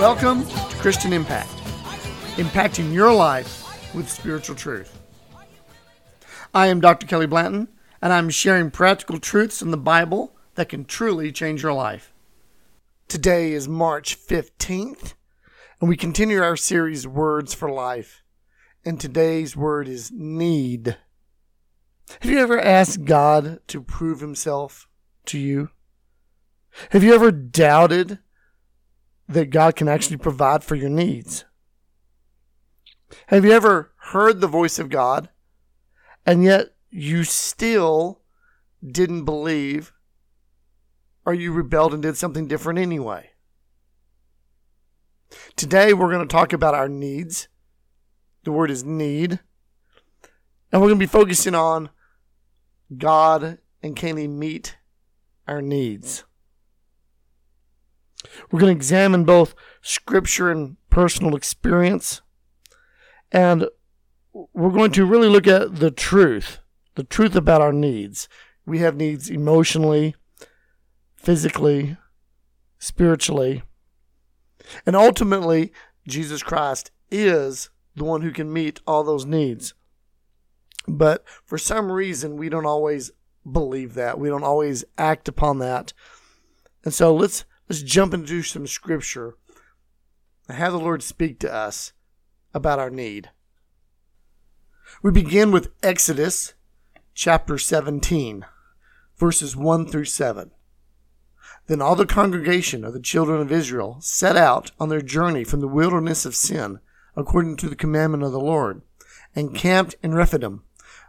Welcome to Christian Impact, impacting your life with spiritual truth. I am Dr. Kelly Blanton, and I'm sharing practical truths in the Bible that can truly change your life. Today is March 15th, and we continue our series Words for Life. And today's word is need. Have you ever asked God to prove himself to you? Have you ever doubted that God can actually provide for your needs? Have you ever heard the voice of God and yet you still didn't believe or you rebelled and did something different anyway? Today we're going to talk about our needs. The word is need. And we're going to be focusing on God and can He meet our needs. We're going to examine both scripture and personal experience. And we're going to really look at the truth, the truth about our needs. We have needs emotionally, physically, spiritually. And ultimately, Jesus Christ is the one who can meet all those needs. But for some reason, we don't always believe that. We don't always act upon that. And so let's let's jump into some scripture and have the Lord speak to us about our need. We begin with Exodus chapter 17, verses 1 through 7. Then all the congregation of the children of Israel set out on their journey from the wilderness of Sin, according to the commandment of the Lord, and camped in Rephidim.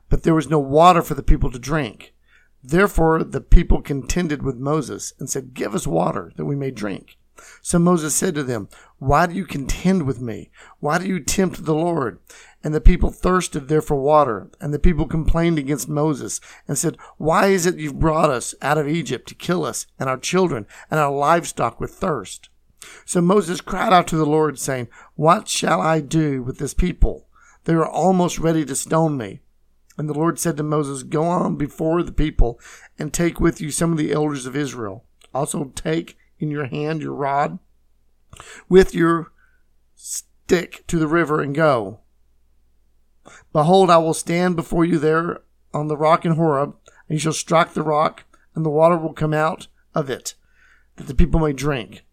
But there was no water for the people to drink. Therefore the people contended with Moses and said, Give us water that we may drink. So Moses said to them, Why do you contend with me? Why do you tempt the Lord? And the people thirsted there for water. And the people complained against Moses and said, Why is it you've brought us out of Egypt to kill us and our children and our livestock with thirst? So Moses cried out to the Lord, saying, What shall I do with this people? They are almost ready to stone me. And the Lord said to Moses, Go on before the people and take with you some of the elders of Israel. Also take in your hand your rod with your stick to the river and go. Behold, I will stand before you there on the rock in Horeb, and you shall strike the rock, and the water will come out of it, that the people may drink.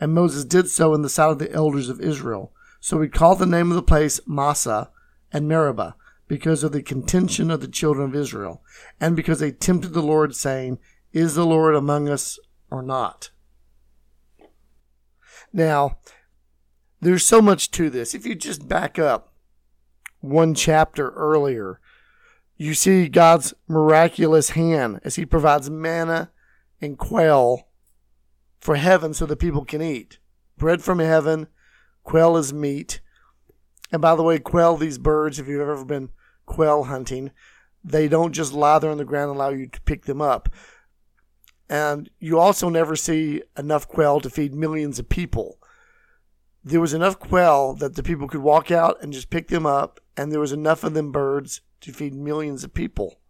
And Moses did so in the sight of the elders of Israel. So he called the name of the place Massah and Meribah, because of the contention of the children of Israel, and because they tempted the Lord, saying, Is the Lord among us or not? Now, there's so much to this. If you just back up one chapter earlier, you see God's miraculous hand as He provides manna and quail for heaven so the people can eat. Bread from heaven, quail is meat. And by the way, quail, these birds, if you've ever been quail hunting, they don't just lie there on the ground and allow you to pick them up. And you also never see enough quail to feed millions of people. There was enough quail that the people could walk out and just pick them up, and there was enough of them birds to feed millions of people.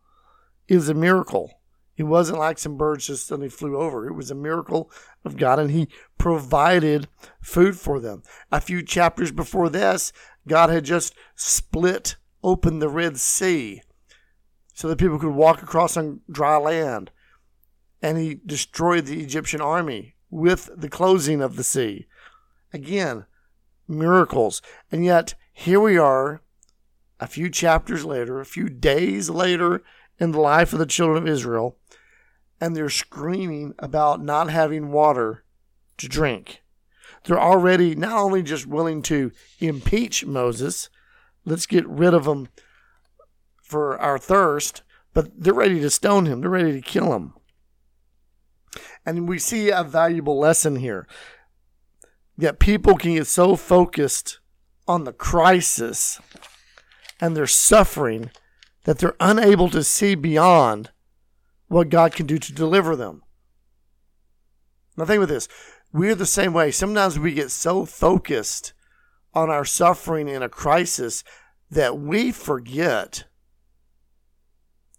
It was a miracle. It wasn't like some birds just suddenly flew over. It was a miracle of God, and He provided food for them. A few chapters before this, God had just split open the Red Sea so that people could walk across on dry land. And he destroyed the Egyptian army with the closing of the sea. Again, miracles. And yet, here we are, a few chapters later, a few days later in the life of the children of Israel, and they're screaming about not having water to drink. They're already not only just willing to impeach Moses, let's get rid of him for our thirst, but they're ready to stone him. They're ready to kill him. And we see a valuable lesson here that people can get so focused on the crisis and their suffering that they're unable to see beyond what God can do to deliver them. Now, think with this. We're the same way. Sometimes we get so focused on our suffering in a crisis that we forget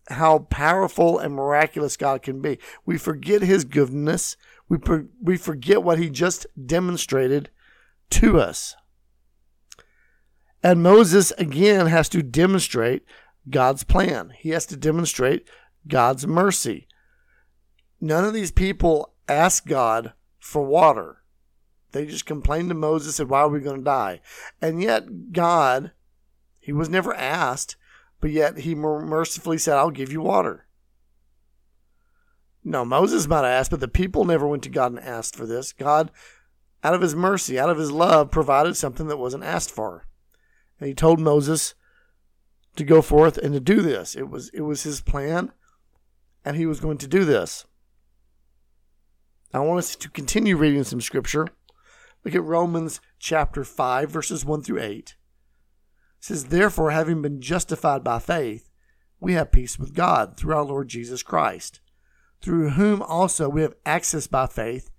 how powerful and miraculous God can be. We forget his goodness. We, we forget what he just demonstrated to us. And Moses again has to demonstrate God's plan. He has to demonstrate God's mercy. None of these people asked God for water. They just complained to Moses, and said, Why are we going to die? And yet, God, he was never asked, but yet he mercifully said, I'll give you water. No, Moses might have asked, but the people never went to God and asked for this. God, out of his mercy, out of his love, provided something that wasn't asked for. And he told Moses to go forth and to do this. It was it was his plan, and he was going to do this. I want us to continue reading some scripture. Look at Romans chapter 5, verses 1 through 8. It says, Therefore, having been justified by faith, we have peace with God through our Lord Jesus Christ, through whom also we have access by faith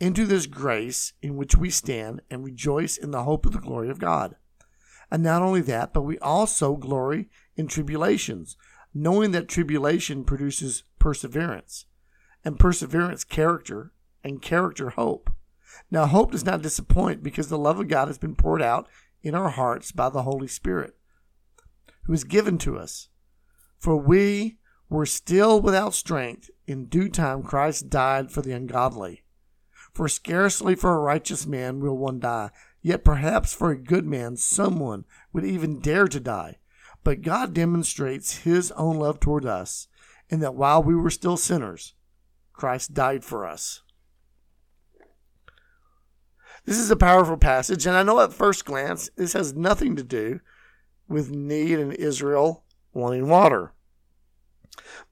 into this grace in which we stand and rejoice in the hope of the glory of God. And not only that, but we also glory in tribulations, knowing that tribulation produces perseverance, and perseverance, character, and character, hope. Now, hope does not disappoint because the love of God has been poured out in our hearts by the Holy Spirit, who is given to us. For we were still without strength. In due time, Christ died for the ungodly. For scarcely for a righteous man will one die, yet perhaps for a good man someone would even dare to die. But God demonstrates his own love toward us, in that while we were still sinners, Christ died for us. This is a powerful passage, and I know at first glance this has nothing to do with need in Israel wanting water.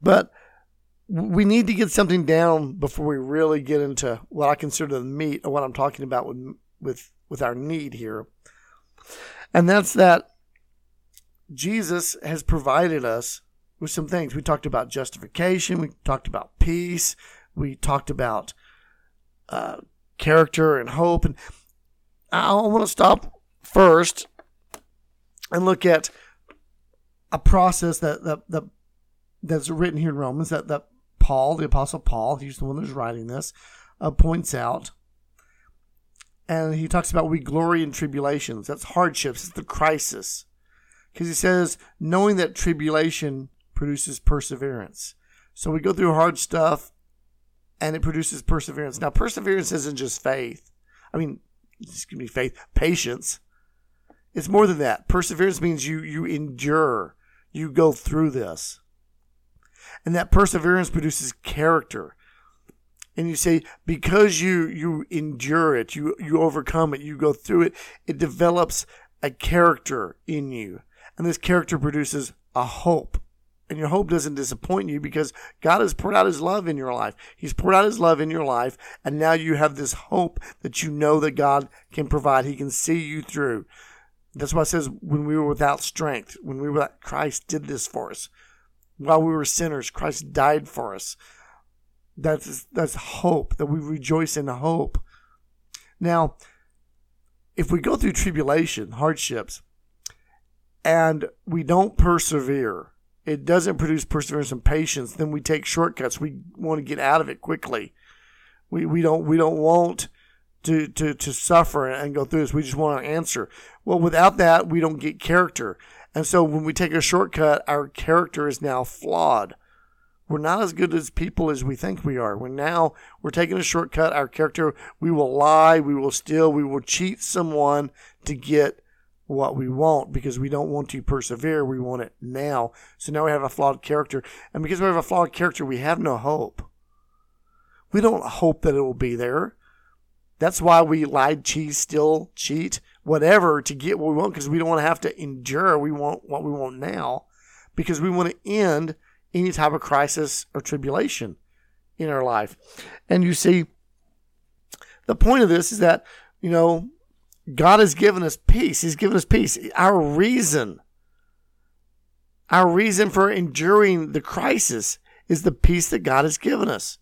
But we need to get something down before we really get into what I consider the meat of what I'm talking about with with with our need here. And that's that Jesus has provided us with some things. We talked about justification, we talked about peace, we talked about uh, character and hope. And I want to stop first and look at a process that, that, that that's written here in Romans that, that Paul, the Apostle Paul, he's the one that's writing this, uh, points out. And he talks about we glory in tribulations. That's hardships. It's the crisis. Because he says, knowing that tribulation produces perseverance. So we go through hard stuff and it produces perseverance. Now, perseverance isn't just faith. I mean, excuse me, faith, patience. It's more than that. Perseverance means you you endure, you go through this, and that perseverance produces character. And you say because you you endure it, you you overcome it, you go through it, it develops a character in you, and this character produces a hope and your hope doesn't disappoint you because God has poured out his love in your life. He's poured out his love in your life, and now you have this hope that you know that God can provide. He can see you through. That's why it says, when we were without strength, when we were without, Christ did this for us. While we were sinners, Christ died for us. That's, that's hope, that we rejoice in hope. Now, if we go through tribulation, hardships, and we don't persevere, it doesn't produce perseverance and patience, then we take shortcuts. We want to get out of it quickly. We, we don't we don't want to, to, to suffer and go through this. We just want an answer. Well, without that, we don't get character. And so when we take a shortcut, our character is now flawed. We're not as good as people as we think we are. We're now we're taking a shortcut. Our character, we will lie, we will steal, we will cheat someone to get what we want because we don't want to persevere. We want it now. So now we have a flawed character. And because we have a flawed character, we have no hope. We don't hope that it will be there. That's why we lied, cheat, still cheat, whatever to get what we want because we don't want to have to endure. We want what we want now because we want to end any type of crisis or tribulation. in our life. And you see, the point of this is that, you know, God has given us peace. He's given us peace. Our reason, our reason for enduring the crisis is the peace that God has given us.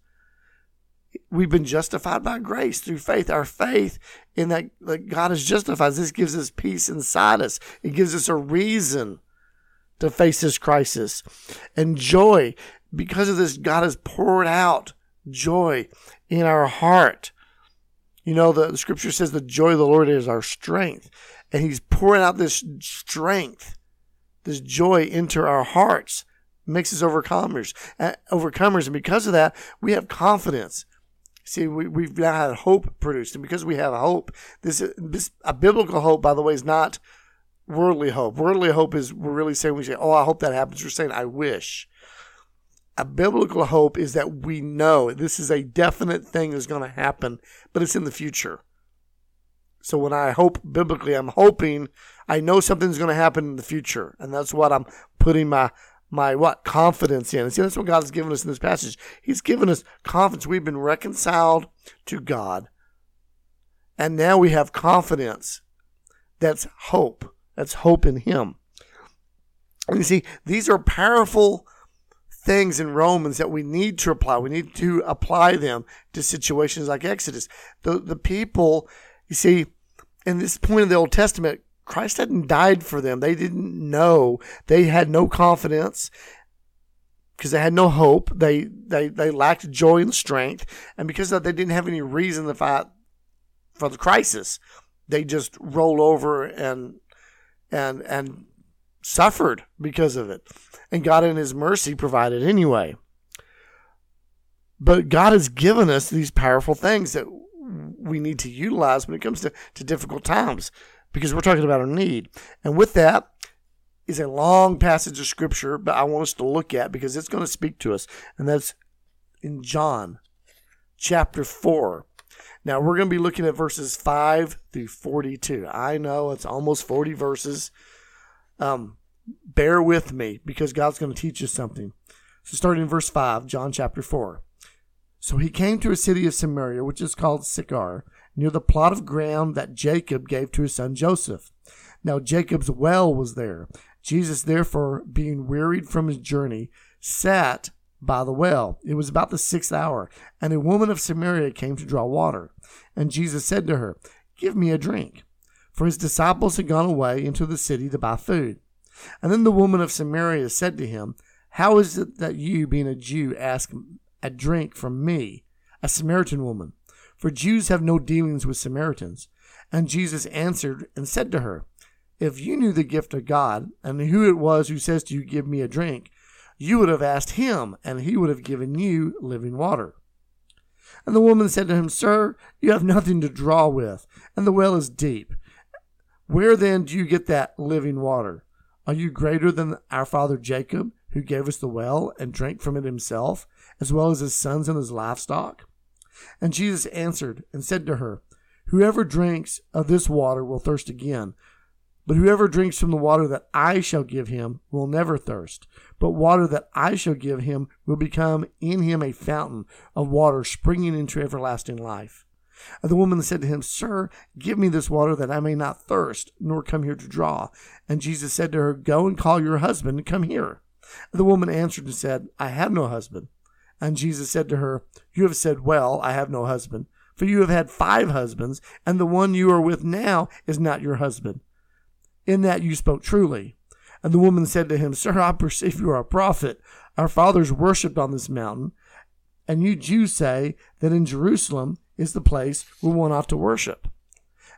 We've been justified by grace through faith. Our faith in that, that God has justified this gives us peace inside us. It gives us a reason to face this crisis. And joy, because of this, God has poured out joy in our heart. You know, the, the scripture says the joy of the Lord is our strength. And He's pouring out this strength, this joy into our hearts, makes us overcomers. Uh, overcomers. And because of that, we have confidence. See, we, we've now had hope produced. And because we have hope, this, this a biblical hope, by the way, is not worldly hope. Worldly hope is we're really saying we say, "Oh, I hope that happens." We're saying, "I wish." A biblical hope is that we know this is a definite thing that's going to happen, but it's in the future. So when I hope biblically, I'm hoping I know something's going to happen in the future, and that's what I'm putting my my what confidence in. And see, that's what God has given us in this passage. He's given us confidence. We've been reconciled to God, and now we have confidence. That's hope. That's hope in Him. And you see, these are powerful things in Romans that we need to apply. We need to apply them to situations like Exodus. The, the people, you see, in this point of the Old Testament, Christ hadn't died for them. They didn't know. They had no confidence because they had no hope. They, they, they lacked joy and strength. And because that, they didn't have any reason to fight for the crisis. They just rolled over and and and suffered because of it. And God in his mercy provided anyway. But God has given us these powerful things that we need to utilize when it comes to, to difficult times because we're talking about our need. And with that is a long passage of scripture, but I want us to look at because it's going to speak to us. And that's in John chapter 4. Now we're going to be looking at verses 5 through 42. I know it's almost 40 verses. Um, bear with me because God's going to teach us something. So starting in verse 5, John chapter 4. So he came to a city of Samaria, which is called Sychar, near the plot of ground that Jacob gave to his son Joseph. Now Jacob's well was there. Jesus, therefore, being wearied from his journey, sat by the well. It was about the sixth hour, and a woman of Samaria came to draw water. And Jesus said to her, Give me a drink. For his disciples had gone away into the city to buy food. And then the woman of Samaria said to him, How is it that you, being a Jew, ask a drink from me, a Samaritan woman? For Jews have no dealings with Samaritans. And Jesus answered and said to her, If you knew the gift of God, and who it was who says to you, Give me a drink, you would have asked him, and he would have given you living water. And the woman said to him, Sir, you have nothing to draw with, and the well is deep. Where then do you get that living water? Are you greater than our father Jacob, who gave us the well and drank from it himself, as well as his sons and his livestock? And Jesus answered and said to her, Whoever drinks of this water will thirst again. But whoever drinks from the water that I shall give him will never thirst. But water that I shall give him will become in him a fountain of water springing into everlasting life. And the woman said to him, Sir, give me this water that I may not thirst, nor come here to draw. And Jesus said to her, Go and call your husband and come here. And the woman answered and said, I have no husband. And Jesus said to her, You have said well, I have no husband. For you have had five husbands, and the one you are with now is not your husband. In that you spoke truly. And the woman said to him, Sir, I perceive you are a prophet. Our fathers worshipped on this mountain, and you Jews say that in Jerusalem is the place where one ought to worship.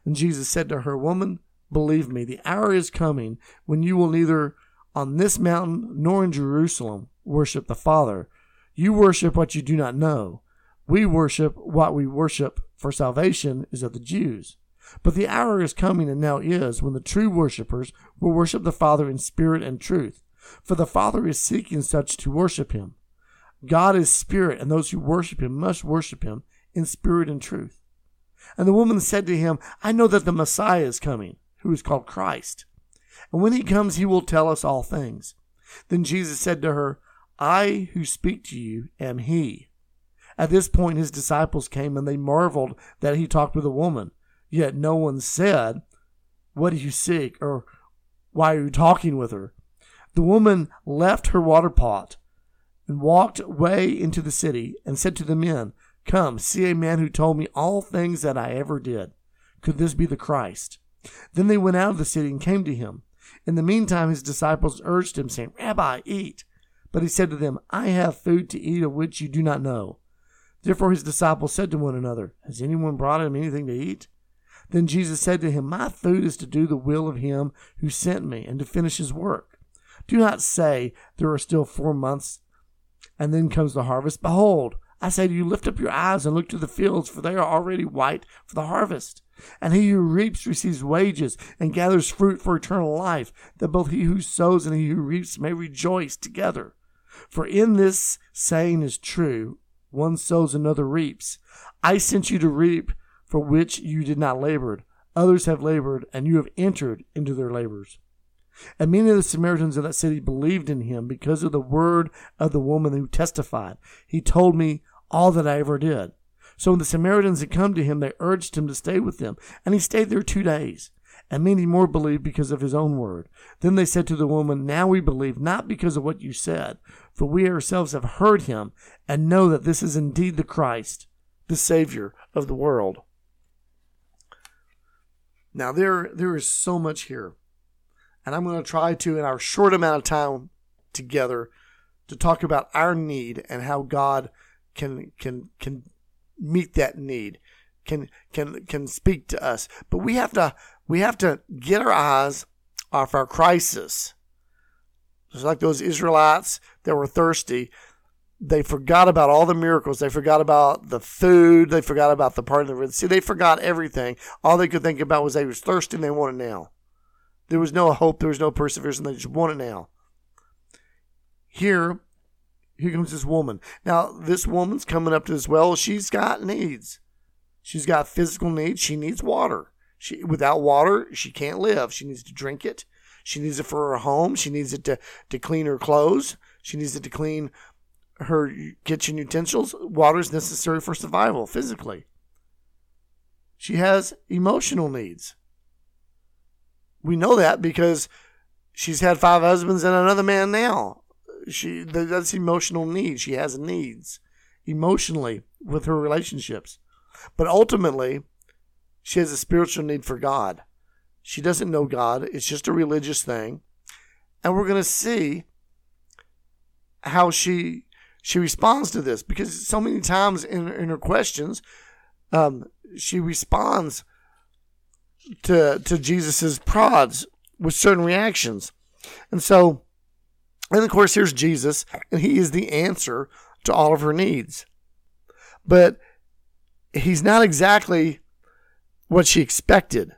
And Jesus said to her, Woman, believe me, the hour is coming when you will neither on this mountain nor in Jerusalem worship the Father. You worship what you do not know. We worship what we worship, for salvation is of the Jews. But the hour is coming, and now is, when the true worshippers will worship the Father in spirit and truth. For the Father is seeking such to worship him. God is spirit, and those who worship him must worship him in spirit and truth. And the woman said to him, I know that the Messiah is coming, who is called Christ. And when he comes, he will tell us all things. Then Jesus said to her, I who speak to you am he. At this point, his disciples came and they marveled that he talked with a woman. Yet no one said, What do you seek? or Why are you talking with her? The woman left her water pot and walked away into the city and said to the men, Come, see a man who told me all things that I ever did. Could this be the Christ? Then they went out of the city and came to him. In the meantime, his disciples urged him, saying, Rabbi, eat. But he said to them, I have food to eat of which you do not know. Therefore his disciples said to one another, Has anyone brought him anything to eat? Then Jesus said to him, My food is to do the will of him who sent me and to finish his work. Do not say, There are still four months, and then comes the harvest. Behold, I say to you, lift up your eyes and look to the fields, for they are already white for the harvest. And he who reaps receives wages and gathers fruit for eternal life, that both he who sows and he who reaps may rejoice together. For in this saying is true, one sows, another reaps. I sent you to reap for which you did not labor. Others have labored, and you have entered into their labors. And many of the Samaritans of that city believed in him because of the word of the woman who testified. He told me all that I ever did. So when the Samaritans had come to him, they urged him to stay with them, and he stayed there two days. And many more believed because of his own word. Then they said to the woman, Now we believe, not because of what you said, for we ourselves have heard him, and know that this is indeed the Christ, the Savior of the world. Now there there is so much here. And I'm going to try to, in our short amount of time together, to talk about our need and how God can can can meet that need, can can can speak to us. But we have to we have to get our eyes off our crisis. Just like those Israelites that were thirsty, they forgot about all the miracles. They forgot about the food. They forgot about the part of the Red Sea. They forgot everything. All they could think about was they was thirsty and they wanted now. There was no hope. There was no perseverance, and they just wanted now. Here, here comes this woman. Now, this woman's coming up to this well. She's got needs. She's got physical needs. She needs water. She without water, she can't live. She needs to drink it. She needs it for her home. She needs it to, to clean her clothes. She needs it to clean her kitchen utensils. Water is necessary for survival physically. She has emotional needs. We know that because she's had five husbands and another man now. She that's emotional needs. She has needs emotionally with her relationships. But ultimately, she has a spiritual need for God. She doesn't know God. It's just a religious thing. And we're going to see how she she responds to this because so many times in, in her questions, um, she responds to to Jesus's prods with certain reactions. And so and of course here's Jesus and he is the answer to all of her needs. But he's not exactly what she expected.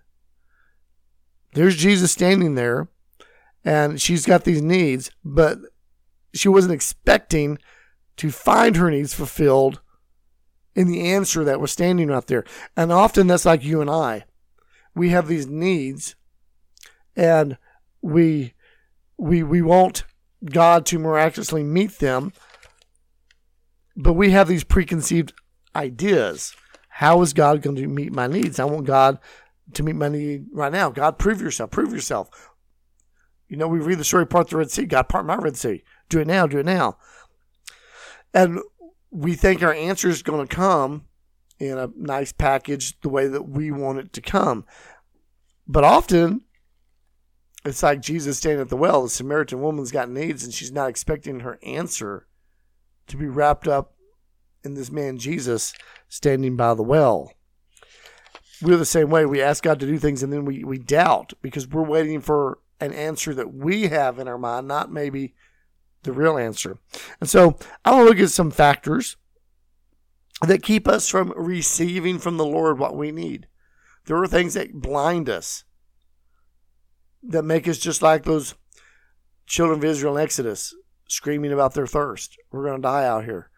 There's Jesus standing there and she's got these needs, but she wasn't expecting to find her needs fulfilled in the answer that was standing right there. And often that's like you and I we have these needs and we we we want God to miraculously meet them. But we have these preconceived ideas. How is God going to meet my needs? I want God to meet my need right now. God prove yourself prove yourself. You know we read the story part the Red Sea. God part my Red Sea. Do it now do it now. And we think our answer is going to come in a nice package the way that we want it to come. But often, it's like Jesus standing at the well. The Samaritan woman's got needs, and she's not expecting her answer to be wrapped up in this man Jesus standing by the well. We're the same way. We ask God to do things, and then we, we doubt because we're waiting for an answer that we have in our mind, not maybe the real answer. And so I want to look at some factors that keep us from receiving from the Lord what we need. There are things that blind us, that make us just like those children of Israel in Exodus, screaming about their thirst. We're going to die out here.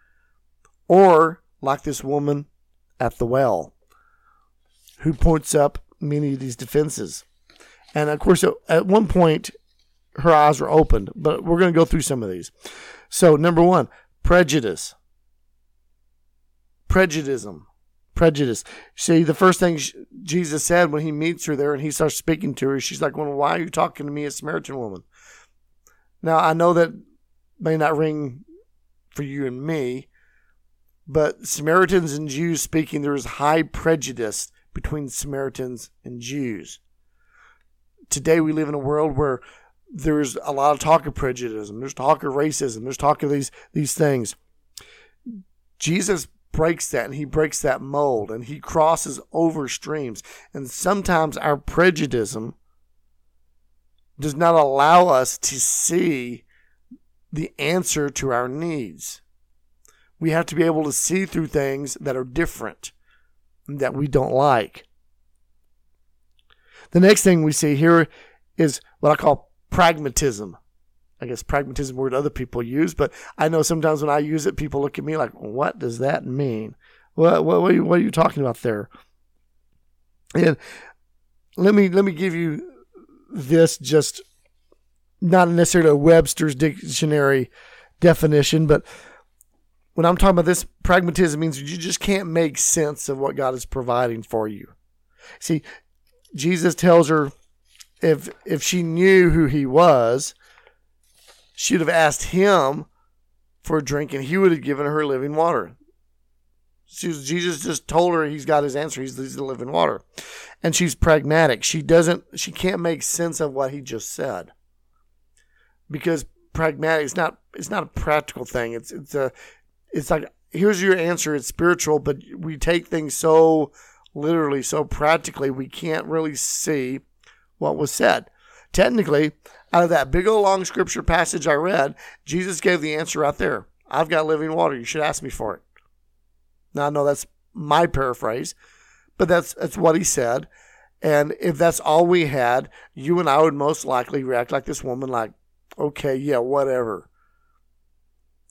Or like this woman at the well, who points up many of these defenses. And of course, at one point, her eyes were opened, but we're going to go through some of these. So, number one, prejudice. prejudice. Prejudice. See, the first thing Jesus said when he meets her there and he starts speaking to her, she's like, well, why are you talking to me, a Samaritan woman? Now, I know that may not ring for you and me, but Samaritans and Jews speaking, there is high prejudice between Samaritans and Jews. Today, we live in a world where there's a lot of talk of prejudice, there's talk of racism, there's talk of these these things. Jesus breaks that and he breaks that mold and he crosses over streams. And sometimes our prejudice does not allow us to see the answer to our needs. We have to be able to see through things that are different, that we don't like. The next thing we see here is what I call pragmatism. I guess pragmatism word other people use, but I know sometimes when I use it, people look at me like, "What does that mean? What what what are you, what are you talking about there?" And let me let me give you this just not necessarily a Webster's dictionary definition, but when I'm talking about this, pragmatism means you just can't make sense of what God is providing for you. See, Jesus tells her if if she knew who he was, she'd have asked him for a drink and he would have given her living water. Jesus just told her he's got his answer. He's, he's the living water. And she's pragmatic. She doesn't, she can't make sense of what he just said. Because pragmatic is not, it's not a practical thing. It's, it's a, it's like, here's your answer. It's spiritual, but we take things so literally, so practically, we can't really see what was said. Technically, out of that big old long scripture passage I read, Jesus gave the answer right there. I've got living water. You should ask me for it. Now I know that's my paraphrase, but that's that's what he said. And if that's all we had, you and I would most likely react like this woman, like, okay, yeah, whatever.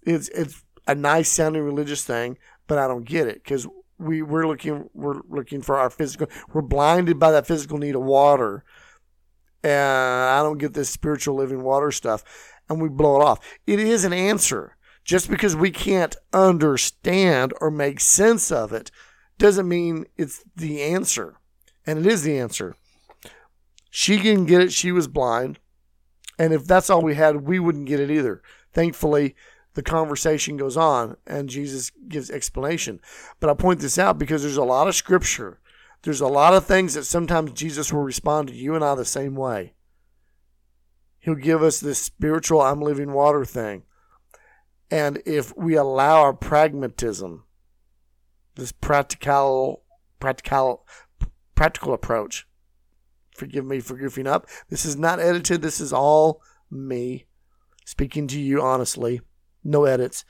It's it's a nice sounding religious thing, but I don't get it because we we're looking we're looking for our physical. We're blinded by that physical need of water, and I don't get this spiritual living water stuff, and we blow it off. It is an answer. Just because we can't understand or make sense of it doesn't mean it's the answer. And it is the answer. She didn't get it. She was blind. And if that's all we had, we wouldn't get it either. Thankfully, the conversation goes on and Jesus gives explanation. But I point this out because there's a lot of scripture. There's a lot of things that sometimes Jesus will respond to you and I the same way. He'll give us this spiritual I'm living water thing. And if we allow our pragmatism, this practical, practical, practical approach, forgive me for goofing up. This is not edited. This is all me speaking to you honestly. No edits.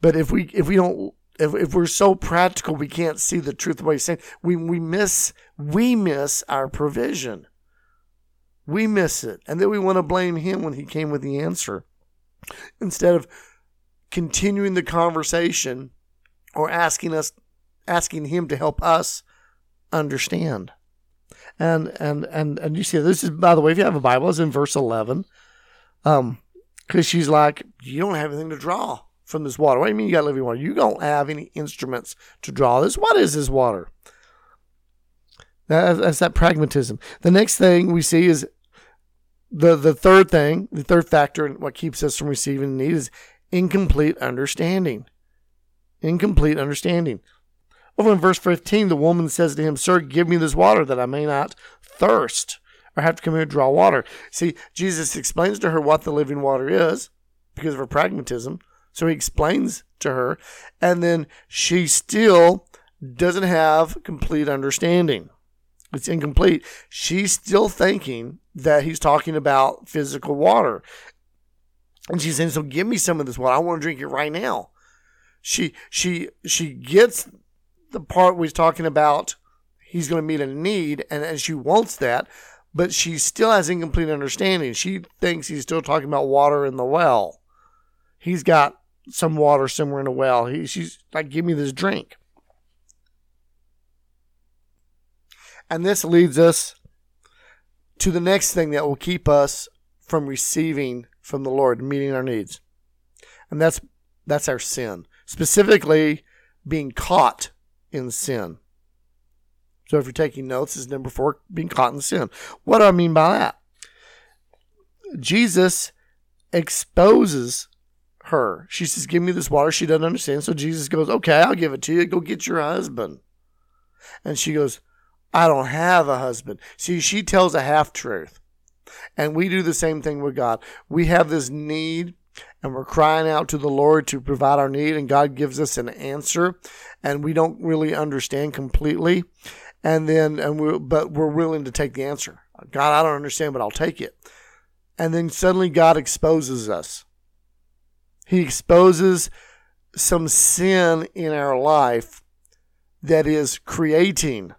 But if we if we don't if, if we're so practical we can't see the truth of what he's saying, we we miss we miss our provision. We miss it. And then we want to blame him when he came with the answer. Instead of continuing the conversation or asking us asking him to help us understand. And and and and you see this is by the way if you have a bible it's in verse 11 um because she's like you don't have anything to draw from this water what do you mean you got living water you don't have any instruments to draw this what is this water that's that pragmatism the next thing we see is the the third thing, the third factor in what keeps us from receiving need is incomplete understanding. Incomplete understanding. Over in verse 15, the woman says to him, Sir, give me this water that I may not thirst or have to come here to draw water. See, Jesus explains to her what the living water is because of her pragmatism. So he explains to her, and then she still doesn't have complete understanding. It's incomplete. She's still thinking that he's talking about physical water. And she's saying, So give me some of this water. I want to drink it right now. She she she gets the part where he's talking about he's going to meet a need and, and she wants that, but she still has incomplete understanding. She thinks he's still talking about water in the well. He's got some water somewhere in a well. He, she's like, give me this drink. And this leads us to the next thing that will keep us from receiving from the Lord, meeting our needs. And that's that's our sin. Specifically, being caught in sin. So if you're taking notes, is number four, being caught in sin. What do I mean by that? Jesus exposes her. She says, Give me this water. She doesn't understand. So Jesus goes, Okay, I'll give it to you. Go get your husband. And she goes, I don't have a husband. See, she tells a half truth. And we do the same thing with God. We have this need and we're crying out to the Lord to provide our need, and God gives us an answer, and we don't really understand completely. And then, and we, but we're willing to take the answer. God, I don't understand, but I'll take it. And then suddenly God exposes us. He exposes some sin in our life that is creating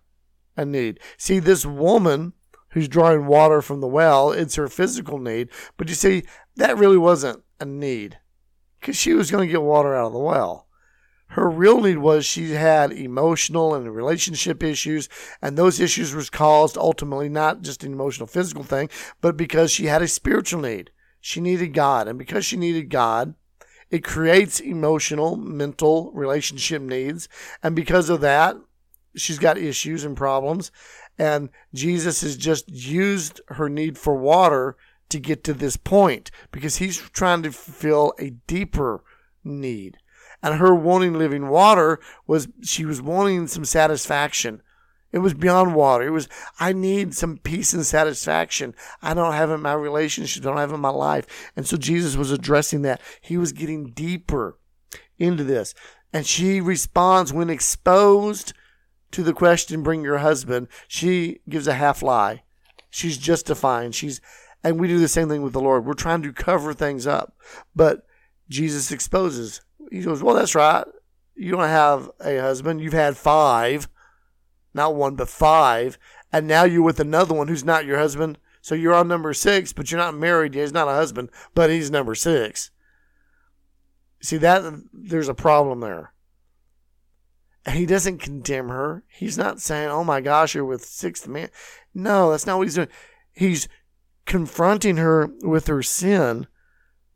a need. See, this woman who's drawing water from the well, it's her physical need. But you see, that really wasn't a need because she was going to get water out of the well. Her real need was she had emotional and relationship issues, and those issues was caused ultimately not just an emotional physical thing, but because she had a spiritual need. She needed God, and because she needed God, it creates emotional, mental, relationship needs, and because of that, she's got issues and problems. And Jesus has just used her need for water to get to this point because he's trying to fulfill a deeper need. And her wanting living water was she was wanting some satisfaction. It was beyond water. It was, I need some peace and satisfaction. I don't have in my relationship, I don't have in my life. And so Jesus was addressing that. He was getting deeper into this. And she responds when exposed to the question, bring your husband. She gives a half lie. She's justifying. She's and we do the same thing with the Lord. We're trying to cover things up. But Jesus exposes. He goes, Well, that's right. You don't have a husband. You've had five. Not one, but five. And now you're with another one who's not your husband. So you're on number six, but you're not married. He's not a husband, but he's number six. See that there's a problem there. And he doesn't condemn her. He's not saying, "Oh my gosh, you're with sixth man." No, that's not what he's doing. He's confronting her with her sin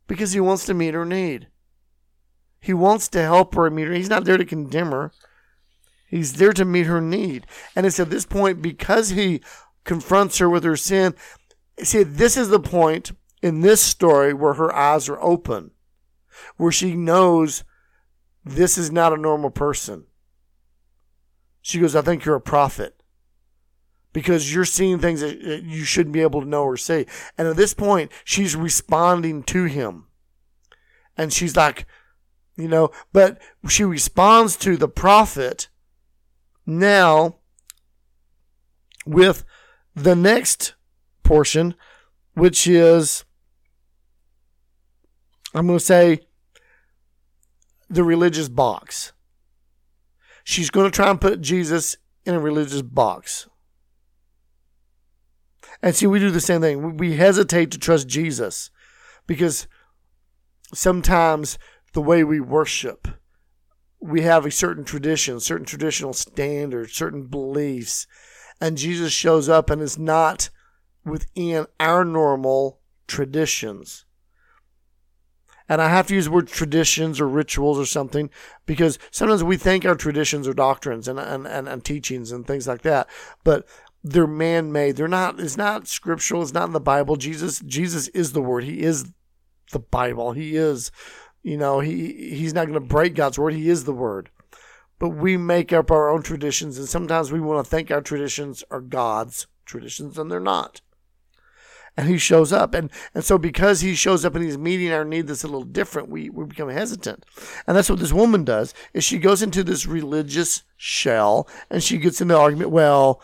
because he wants to meet her need. He wants to help her meet her. He's not there to condemn her. He's there to meet her need. And it's at this point, because he confronts her with her sin, see, this is the point in this story where her eyes are open, where she knows this is not a normal person. She goes, I think you're a prophet because you're seeing things that you shouldn't be able to know or see. And at this point, she's responding to him. And she's like, you know, but she responds to the prophet now with the next portion, which is, I'm going to say, the religious box. She's going to try and put Jesus in a religious box. And see, we do the same thing. We hesitate to trust Jesus because sometimes the way we worship, we have a certain tradition, certain traditional standards, certain beliefs, and Jesus shows up and is not within our normal traditions. And I have to use the word traditions or rituals or something because sometimes we think our traditions are doctrines and, and, and, and teachings and things like that. But they're man-made. They're not. It's not scriptural. It's not in the Bible. Jesus. Jesus is the Word. He is the Bible. He is. You know. He he's not going to break God's word. He is the Word. But we make up our own traditions, and sometimes we want to think our traditions are God's traditions, and they're not. And he shows up, and and so because he shows up and he's meeting our need that's a little different, we we become hesitant, and that's what this woman does. Is she goes into this religious shell, and she gets into the argument. Well,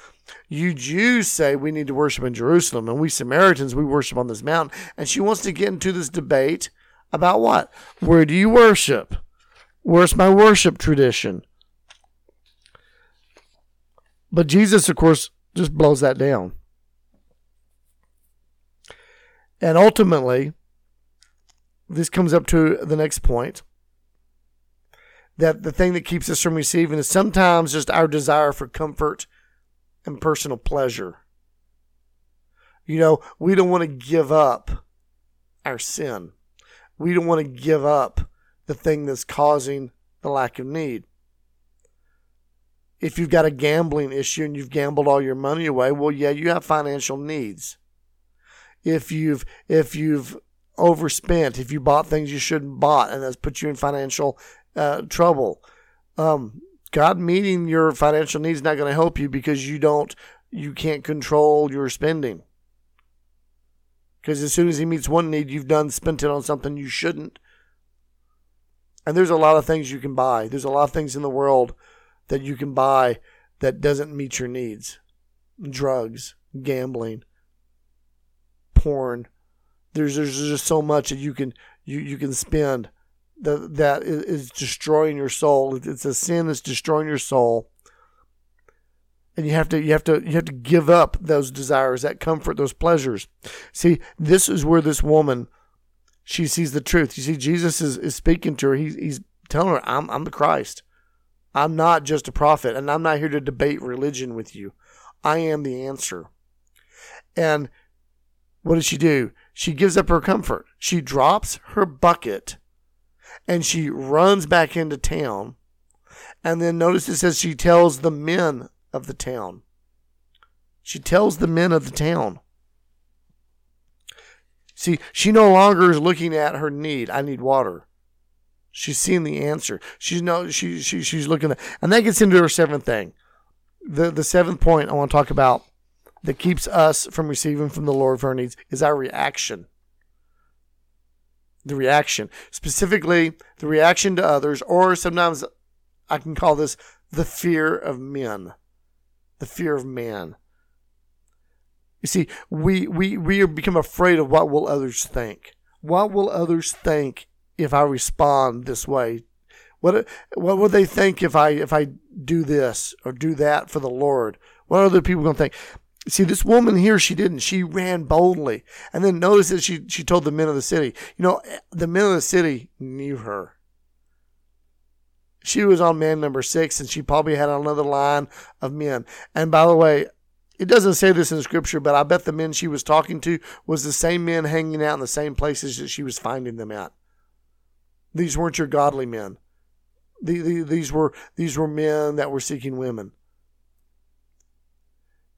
you Jews say we need to worship in Jerusalem, and we Samaritans, we worship on this mountain. And she wants to get into this debate about what? Where do you worship? Where's my worship tradition? But Jesus, of course, just blows that down. And ultimately, this comes up to the next point that the thing that keeps us from receiving is sometimes just our desire for comfort and personal pleasure. You know, we don't want to give up our sin. We don't want to give up the thing that's causing the lack of need. If you've got a gambling issue and you've gambled all your money away, well, yeah, you have financial needs. If you've if you've overspent, if you bought things you shouldn't bought, and that's put you in financial uh, trouble, um, God meeting your financial needs is not going to help you because you don't you can't control your spending. Because as soon as he meets one need, you've done spent it on something you shouldn't. And there's a lot of things you can buy. There's a lot of things in the world that you can buy that doesn't meet your needs. Drugs, gambling, porn. There's there's just so much that you can you, you can spend that that is destroying your soul. It's a sin that's destroying your soul. And you have to you have to you have to give up those desires, that comfort, those pleasures. See, this is where this woman she sees the truth. You see, Jesus is, is speaking to her. He's, he's telling her, I'm, I'm the Christ. I'm not just a prophet, and I'm not here to debate religion with you. I am the answer. And what does she do? She gives up her comfort. She drops her bucket and she runs back into town. And then notice it says she tells the men of the town. She tells the men of the town. See, she no longer is looking at her need. I need water. She's seeing the answer. She's no she, she she's looking at and that gets into her seventh thing. The the seventh point I want to talk about that keeps us from receiving from the Lord for our needs is our reaction. The reaction. Specifically, the reaction to others, or sometimes I can call this the fear of men. The fear of man. You see, we, we, we become afraid of what will others think. What will others think if I respond this way? What what would they think if I if I do this or do that for the Lord? What are other people going to think? See, this woman here, she didn't. She ran boldly, and then notice that she she told the men of the city. You know, the men of the city knew her. She was on man number six, and she probably had another line of men. And by the way, it doesn't say this in scripture, but I bet the men she was talking to was the same men hanging out in the same places that she was finding them at. These weren't your godly men. These were these were men that were seeking women.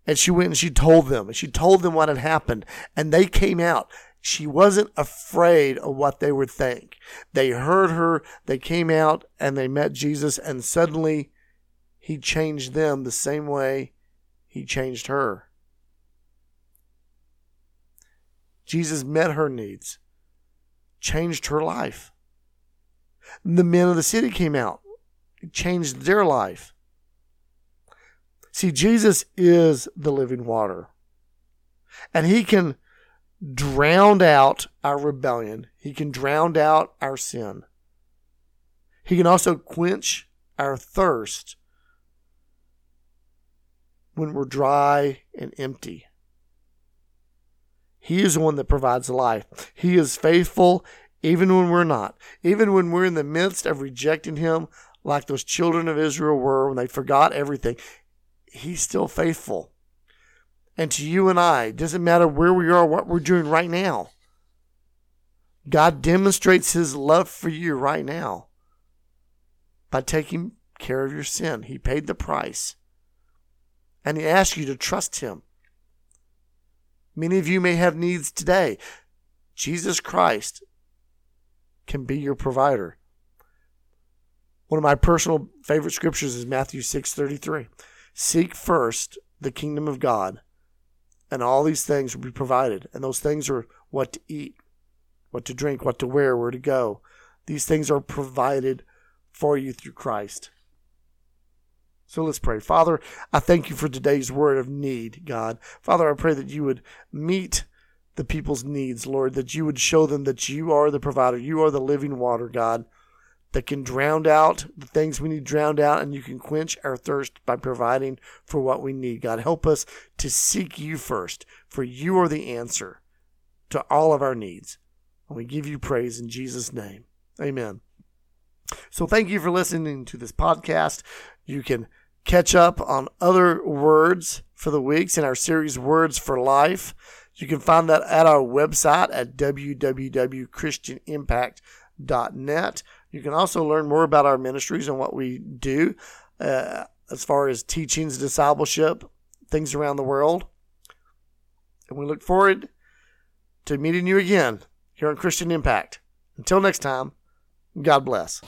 And she went and she told them, and she told them what had happened, and they came out. She wasn't afraid of what they would think. They heard her, they came out, and they met Jesus, and suddenly he changed them the same way he changed her. Jesus met her needs, changed her life. The men of the city came out, changed their life. See, Jesus is the living water, and he can drown out our rebellion, he can drown out our sin. He can also quench our thirst when we're dry and empty. He is the one that provides life. He is faithful even when we're not. Even when we're in the midst of rejecting Him, like those children of Israel were when they forgot everything, He's still faithful. And to you and I, it doesn't matter where we are, what we're doing right now. God demonstrates His love for you right now by taking care of your sin. He paid the price and he asks you to trust him. Many of you may have needs today. Jesus Christ can be your provider. One of my personal favorite scriptures is Matthew 6:33. Seek first the kingdom of God, and all these things will be provided. And those things are what to eat, what to drink, what to wear, where to go. These things are provided for you through Christ. So let's pray. Father, I thank you for today's word of need, God. Father, I pray that you would meet the people's needs, Lord, that you would show them that you are the provider. You are the living water, God, that can drown out the things we need drowned out, and you can quench our thirst by providing for what we need. God, help us to seek you first, for you are the answer to all of our needs. And we give you praise in Jesus' name. Amen. So thank you for listening to this podcast. You can catch up on other words for the weeks in our series Words for Life. You can find that at our website at www.christianimpact.net. You can also learn more about our ministries and what we do uh, as far as teachings, discipleship, things around the world. And we look forward to meeting you again here on Christian Impact. Until next time, God bless.